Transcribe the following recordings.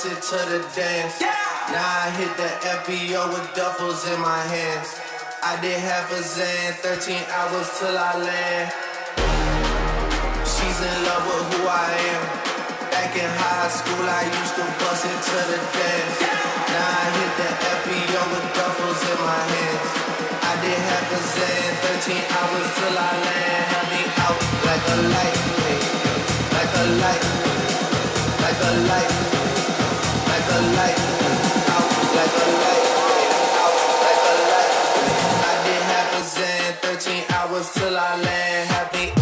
to the dance. Yeah. Now I hit the FBO with duffels in my hands. I did half a Xan, 13 hours till I land. She's in love with who I am. Back in high school, I used to bust into the dance. Yeah. Now I hit the FBO with duffels in my hands. I did half a Xan, 13 hours till I land. I me out like a light, like a light, like a light. 13 hours till I land. Happy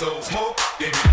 episode. Smoke,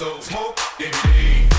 next. Smoke, baby. Hey,